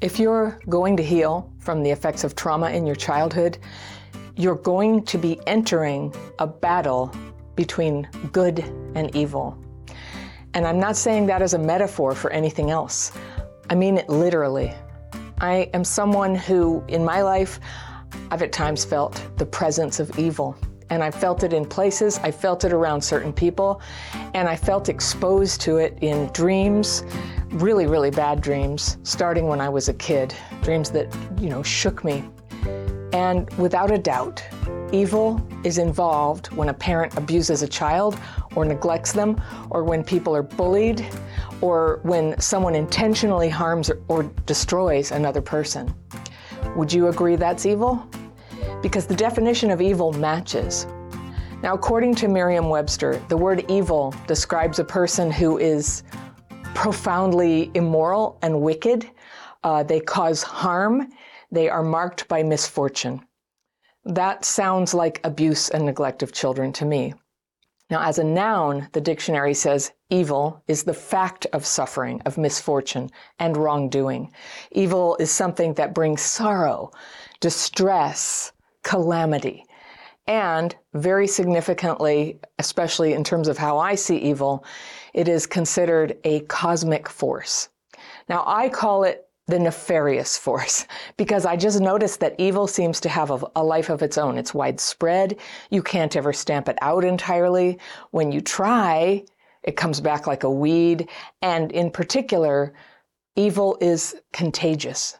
If you're going to heal from the effects of trauma in your childhood, you're going to be entering a battle between good and evil. And I'm not saying that as a metaphor for anything else. I mean it literally. I am someone who, in my life, I've at times felt the presence of evil. And I felt it in places, I felt it around certain people, and I felt exposed to it in dreams, really, really bad dreams, starting when I was a kid, dreams that, you know, shook me. And without a doubt, evil is involved when a parent abuses a child or neglects them, or when people are bullied, or when someone intentionally harms or destroys another person. Would you agree that's evil? Because the definition of evil matches. Now, according to Merriam Webster, the word evil describes a person who is profoundly immoral and wicked. Uh, they cause harm. They are marked by misfortune. That sounds like abuse and neglect of children to me. Now, as a noun, the dictionary says evil is the fact of suffering, of misfortune, and wrongdoing. Evil is something that brings sorrow, distress, calamity. And very significantly, especially in terms of how I see evil, it is considered a cosmic force. Now, I call it the nefarious force because I just noticed that evil seems to have a, life of its own. It's widespread. You can't ever stamp it out entirely. When you try, it comes back like a weed. And in particular, evil is contagious.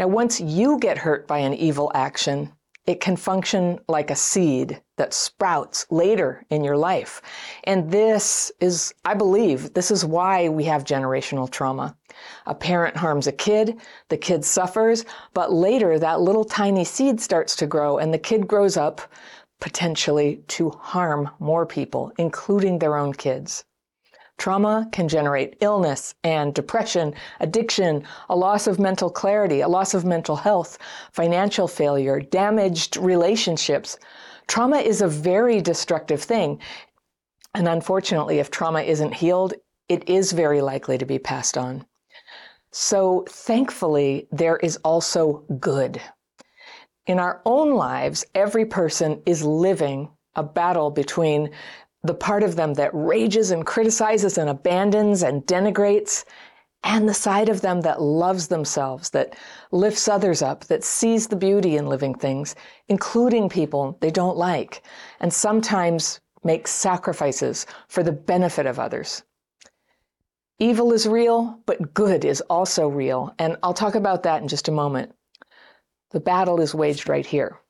Now, once you get hurt by an evil action, it can function like a seed that sprouts later in your life. And this is, I believe, this is why we have generational trauma. A parent harms a kid, the kid suffers, but later that little tiny seed starts to grow and the kid grows up potentially to harm more people, including their own kids. Trauma can generate illness and depression, addiction, a loss of mental clarity, a loss of mental health, financial failure, damaged relationships. Trauma is a very destructive thing. And unfortunately, if trauma isn't healed, it is very likely to be passed on. So thankfully, there is also good. In our own lives, every person is living a battle between the part of them that rages and criticizes and abandons and denigrates, and the side of them that loves themselves, that lifts others up, that sees the beauty in living things, including people they don't like, and sometimes makes sacrifices for the benefit of others. Evil is real, but good is also real, and I'll talk about that in just a moment. The battle is waged right here.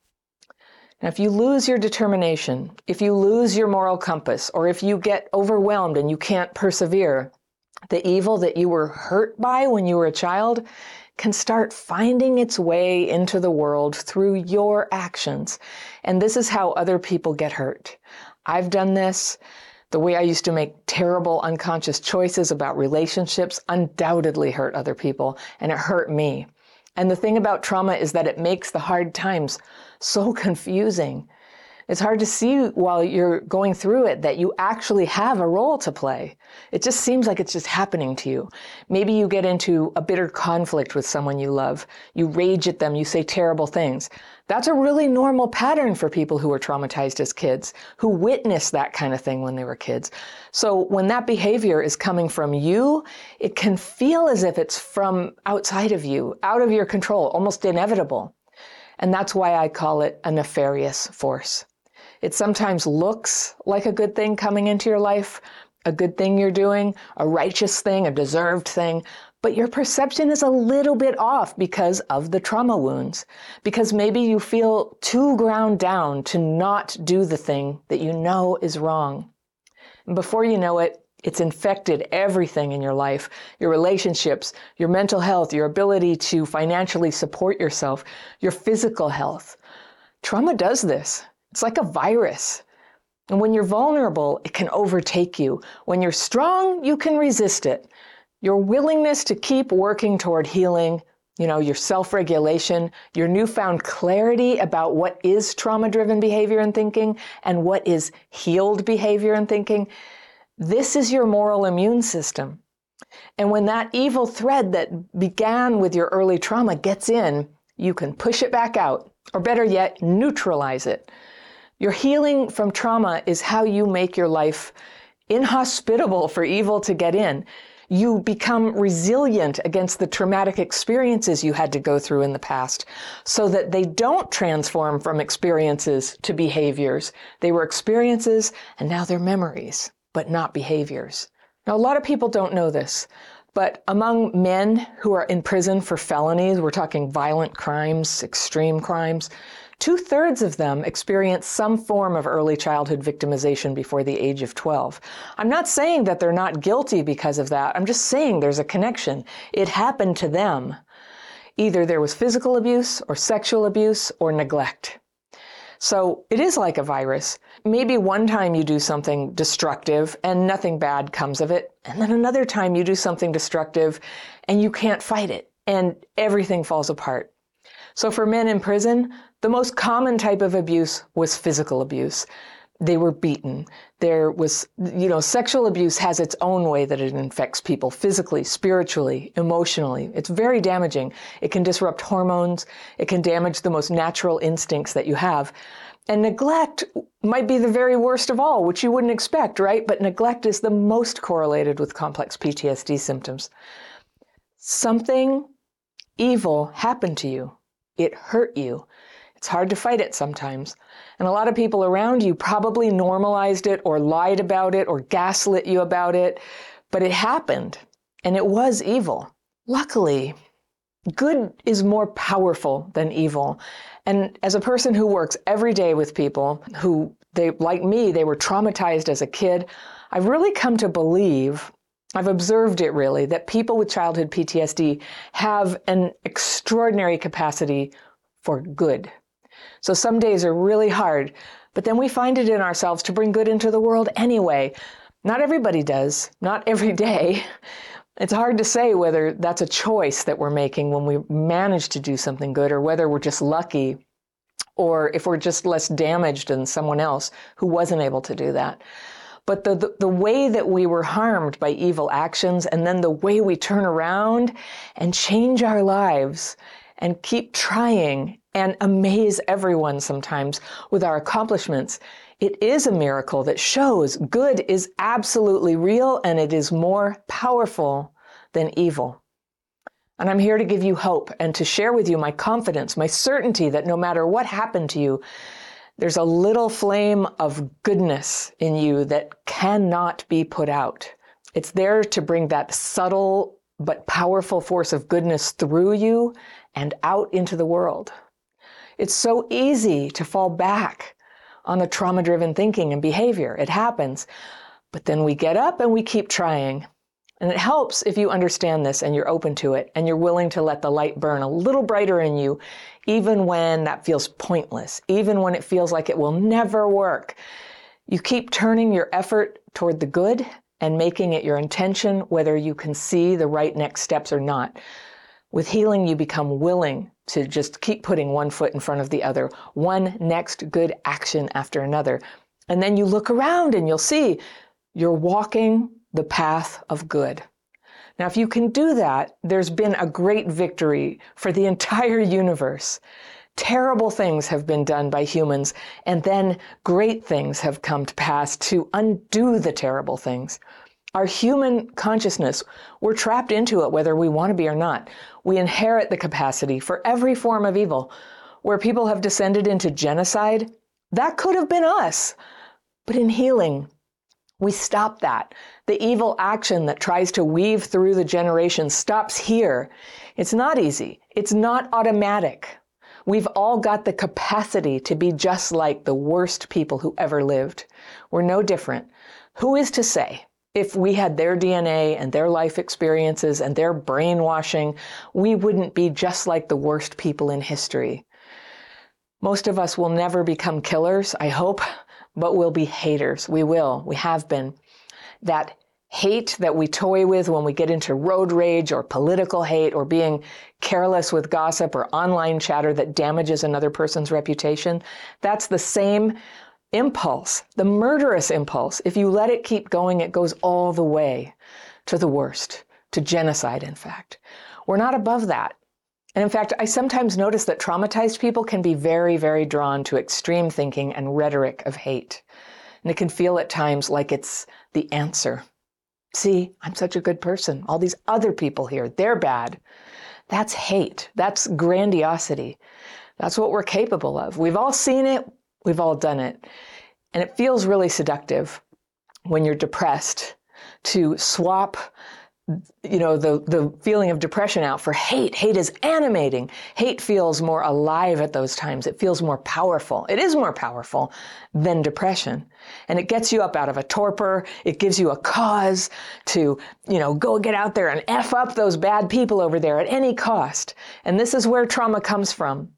Now, if you lose your determination, if you lose your moral compass, or if you get overwhelmed and you can't persevere, the evil that you were hurt by when you were a child can start finding its way into the world through your actions. And this is how other people get hurt. I've done this. The way I used to make terrible unconscious choices about relationships undoubtedly hurt other people, and it hurt me. And the thing about trauma is that it makes the hard times so confusing. It's hard to see while you're going through it that you actually have a role to play. It just seems like it's just happening to you. Maybe you get into a bitter conflict with someone you love. You rage at them. You say terrible things. That's a really normal pattern for people who were traumatized as kids, who witnessed that kind of thing when they were kids. So when that behavior is coming from you, it can feel as if it's from outside of you, out of your control, almost inevitable. And that's why I call it a nefarious force. It sometimes looks like a good thing coming into your life, a good thing you're doing, a righteous thing, a deserved thing, but your perception is a little bit off because of the trauma wounds. Because maybe you feel too ground down to not do the thing that you know is wrong. And before you know it, it's infected everything in your life your relationships, your mental health, your ability to financially support yourself, your physical health. Trauma does this. It's like a virus. And when you're vulnerable, it can overtake you. When you're strong, you can resist it. Your willingness to keep working toward healing, you know, your self regulation, your newfound clarity about what is trauma driven behavior and thinking and what is healed behavior and thinking, this is your moral immune system. And when that evil thread that began with your early trauma gets in, you can push it back out, or better yet, neutralize it. Your healing from trauma is how you make your life inhospitable for evil to get in. You become resilient against the traumatic experiences you had to go through in the past so that they don't transform from experiences to behaviors. They were experiences and now they're memories, but not behaviors. Now, a lot of people don't know this, but among men who are in prison for felonies, we're talking violent crimes, extreme crimes, two thirds of them experience some form of early childhood victimization before the age of 12. I'm not saying that they're not guilty because of that. I'm just saying there's a connection. It happened to them. Either there was physical abuse or sexual abuse or neglect. So it is like a virus. Maybe one time you do something destructive and nothing bad comes of it. And then another time you do something destructive and you can't fight it and everything falls apart. So for men in prison, the most common type of abuse was physical abuse. They were beaten. There was, you know, sexual abuse has its own way that it infects people physically, spiritually, emotionally. It's very damaging. It can disrupt hormones. It can damage the most natural instincts that you have. And neglect might be the very worst of all, which you wouldn't expect, right? But neglect is the most correlated with complex PTSD symptoms. Something evil happened to you. It hurt you. It's hard to fight it sometimes. And a lot of people around you probably normalized it or lied about it or gaslit you about it, but it happened and it was evil. Luckily, good is more powerful than evil. And as a person who works every day with people who they like me, they were traumatized as a kid, I've really come to believe I've observed it really that people with childhood PTSD have an extraordinary capacity for good. So some days are really hard, but then we find it in ourselves to bring good into the world anyway. Not everybody does, not every day. It's hard to say whether that's a choice that we're making when we manage to do something good or whether we're just lucky or if we're just less damaged than someone else who wasn't able to do that. But the, the, the, way that we were harmed by evil actions and then the way we turn around and change our lives and keep trying and amaze everyone sometimes with our accomplishments. It is a miracle that shows good is absolutely real and it is more powerful than evil. And I'm here to give you hope and to share with you my confidence, my certainty that no matter what happened to you, there's a little flame of goodness in you that cannot be put out. It's there to bring that subtle but powerful force of goodness through you and out into the world. It's so easy to fall back on the trauma driven thinking and behavior. It happens. But then we get up and we keep trying. And it helps if you understand this and you're open to it and you're willing to let the light burn a little brighter in you, even when that feels pointless, even when it feels like it will never work. You keep turning your effort toward the good and making it your intention, whether you can see the right next steps or not. With healing, you become willing to just keep putting one foot in front of the other, one next good action after another. And then you look around and you'll see you're walking the path of good. Now, if you can do that, there's been a great victory for the entire universe. Terrible things have been done by humans, and then great things have come to pass to undo the terrible things. Our human consciousness, we're trapped into it whether we want to be or not. We inherit the capacity for every form of evil. Where people have descended into genocide, that could have been us. But in healing, we stop that. The evil action that tries to weave through the generations stops here. It's not easy. It's not automatic. We've all got the capacity to be just like the worst people who ever lived. We're no different. Who is to say if we had their DNA and their life experiences and their brainwashing, we wouldn't be just like the worst people in history. Most of us will never become killers, I hope, but we'll be haters. We will. We have been. That hate that we toy with when we get into road rage or political hate or being careless with gossip or online chatter that damages another person's reputation, that's the same impulse, the murderous impulse, if you let it keep going, it goes all the way to the worst, to genocide, in fact. We're not above that. And in fact, I sometimes notice that traumatized people can be very, very drawn to extreme thinking and rhetoric of hate. And it can feel at times like it's the answer. See, I'm such a good person. All these other people here, they're bad. That's hate. That's grandiosity. That's what we're capable of. We've all seen it, we've all done it. And it feels really seductive when you're depressed to swap you know the the feeling of depression out for hate. Hate is animating. Hate feels more alive at those times. It feels more powerful. It is more powerful than depression. And it gets you up out of a torpor. It gives you a cause to you know go get out there and f up those bad people over there at any cost. And this is where trauma comes from.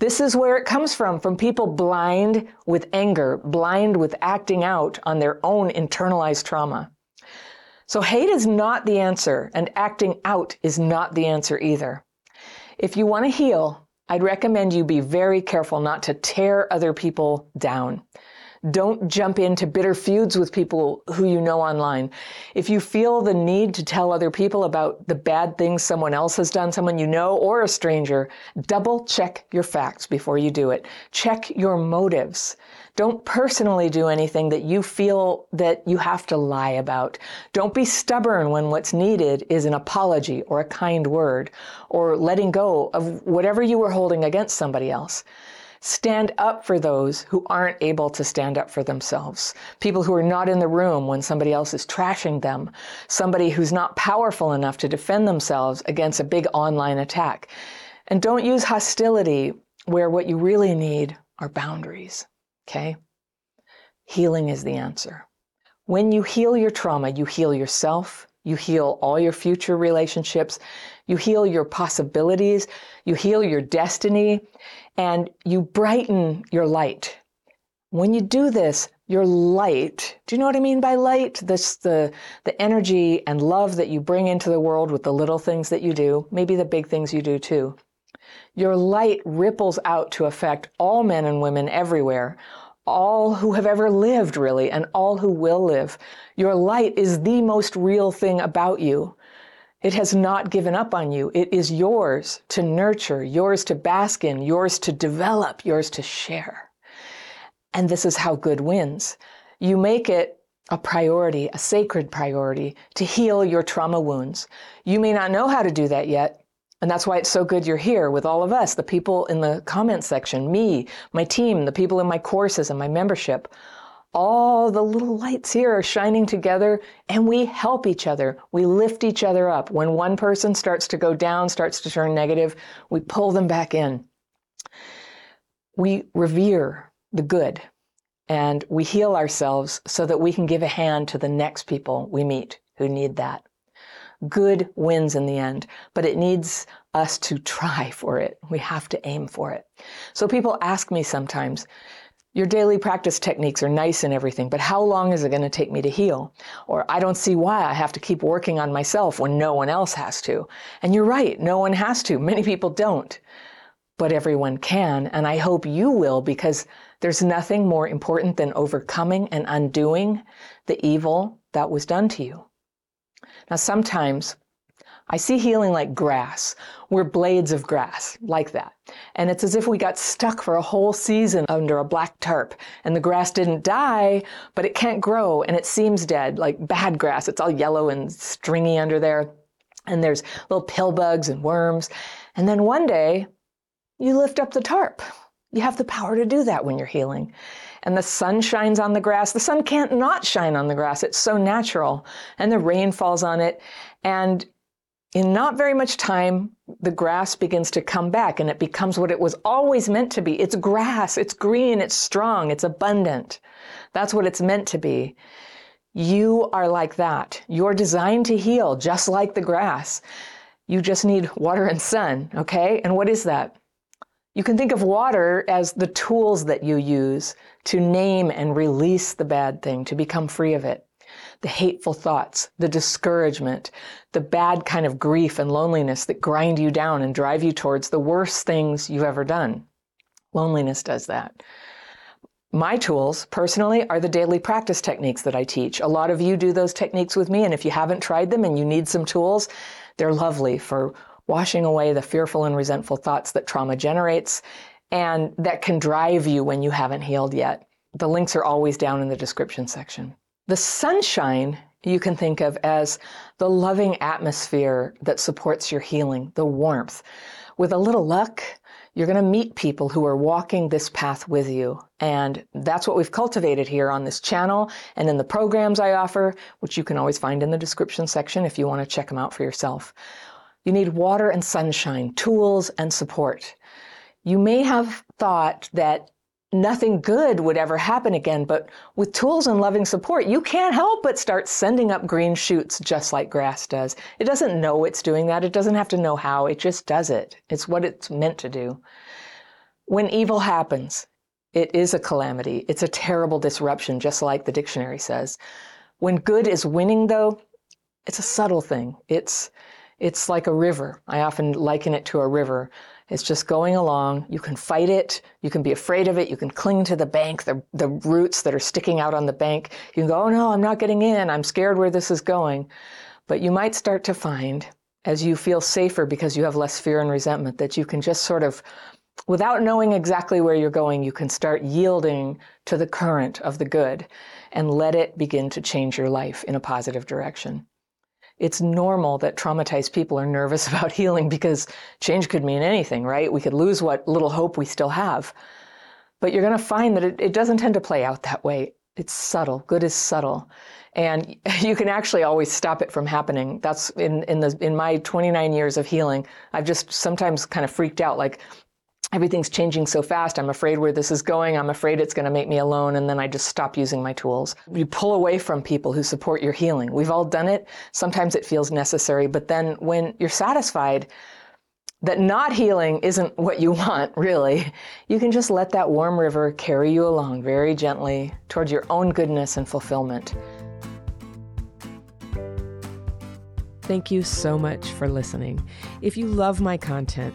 This is where it comes from from people blind with anger blind with acting out on their own internalized trauma so hate is not the answer, and acting out is not the answer either. If you want to heal, I'd recommend you be very careful not to tear other people down. Don't jump into bitter feuds with people who you know online. If you feel the need to tell other people about the bad things someone else has done, someone you know or a stranger, double check your facts before you do it. Check your motives. Don't personally do anything that you feel that you have to lie about. Don't be stubborn when what's needed is an apology or a kind word or letting go of whatever you were holding against somebody else. Stand up for those who aren't able to stand up for themselves. People who are not in the room when somebody else is trashing them. Somebody who's not powerful enough to defend themselves against a big online attack. And don't use hostility where what you really need are boundaries. Okay? Healing is the answer. When you heal your trauma, you heal yourself, you heal all your future relationships, you heal your possibilities, you heal your destiny, and you brighten your light. When you do this, your light, do you know what I mean by light? This the the energy and love that you bring into the world with the little things that you do, maybe the big things you do too. Your light ripples out to affect all men and women everywhere, all who have ever lived, really, and all who will live. Your light is the most real thing about you. It has not given up on you. It is yours to nurture, yours to bask in, yours to develop, yours to share. And this is how good wins. You make it a priority, a sacred priority, to heal your trauma wounds. You may not know how to do that yet, and that's why it's so good you're here with all of us, the people in the comment section, me, my team, the people in my courses and my membership. All the little lights here are shining together and we help each other. We lift each other up. When one person starts to go down, starts to turn negative, we pull them back in. We revere the good and we heal ourselves so that we can give a hand to the next people we meet who need that good wins in the end, but it needs us to try for it. We have to aim for it. So people ask me sometimes, your daily practice techniques are nice and everything, but how long is it going to take me to heal? Or I don't see why I have to keep working on myself when no one else has to. And you're right, no one has to. Many people don't. But everyone can, and I hope you will because there's nothing more important than overcoming and undoing the evil that was done to you. Now, sometimes I see healing like grass. We're blades of grass, like that. And it's as if we got stuck for a whole season under a black tarp and the grass didn't die, but it can't grow and it seems dead, like bad grass. It's all yellow and stringy under there. And there's little pill bugs and worms. And then one day, you lift up the tarp. You have the power to do that when you're healing and the sun shines on the grass. The sun can't not shine on the grass. It's so natural. And the rain falls on it. And in not very much time, the grass begins to come back and it becomes what it was always meant to be. It's grass, it's green, it's strong, it's abundant. That's what it's meant to be. You are like that. You're designed to heal just like the grass. You just need water and sun, okay? And what is that? You can think of water as the tools that you use to name and release the bad thing, to become free of it. The hateful thoughts, the discouragement, the bad kind of grief and loneliness that grind you down and drive you towards the worst things you've ever done. Loneliness does that. My tools, personally, are the daily practice techniques that I teach. A lot of you do those techniques with me, and if you haven't tried them and you need some tools, they're lovely for washing away the fearful and resentful thoughts that trauma generates and that can drive you when you haven't healed yet. The links are always down in the description section. The sunshine you can think of as the loving atmosphere that supports your healing, the warmth. With a little luck, you're going to meet people who are walking this path with you. And that's what we've cultivated here on this channel and in the programs I offer, which you can always find in the description section if you want to check them out for yourself. You need water and sunshine, tools and support. You may have thought that nothing good would ever happen again. But with tools and loving support, you can't help but start sending up green shoots just like grass does. It doesn't know it's doing that. It doesn't have to know how. It just does it. It's what it's meant to do. When evil happens, it is a calamity. It's a terrible disruption, just like the dictionary says. When good is winning, though, it's a subtle thing. It's it's like a river. I often liken it to a river. It's just going along. You can fight it. You can be afraid of it. You can cling to the bank, the, the roots that are sticking out on the bank. You can go, oh no, I'm not getting in. I'm scared where this is going. But you might start to find, as you feel safer because you have less fear and resentment, that you can just sort of, without knowing exactly where you're going, you can start yielding to the current of the good and let it begin to change your life in a positive direction it's normal that traumatized people are nervous about healing because change could mean anything, right? We could lose what little hope we still have. But you're going to find that it, it doesn't tend to play out that way. It's subtle. Good is subtle. And you can actually always stop it from happening. That's in, in the in my 29 years of healing, I've just sometimes kind of freaked out like everything's changing so fast. I'm afraid where this is going. I'm afraid it's going to make me alone. And then I just stop using my tools. You pull away from people who support your healing. We've all done it. Sometimes it feels necessary. But then when you're satisfied that not healing isn't what you want, really, you can just let that warm river carry you along very gently towards your own goodness and fulfillment. Thank you so much for listening. If you love my content,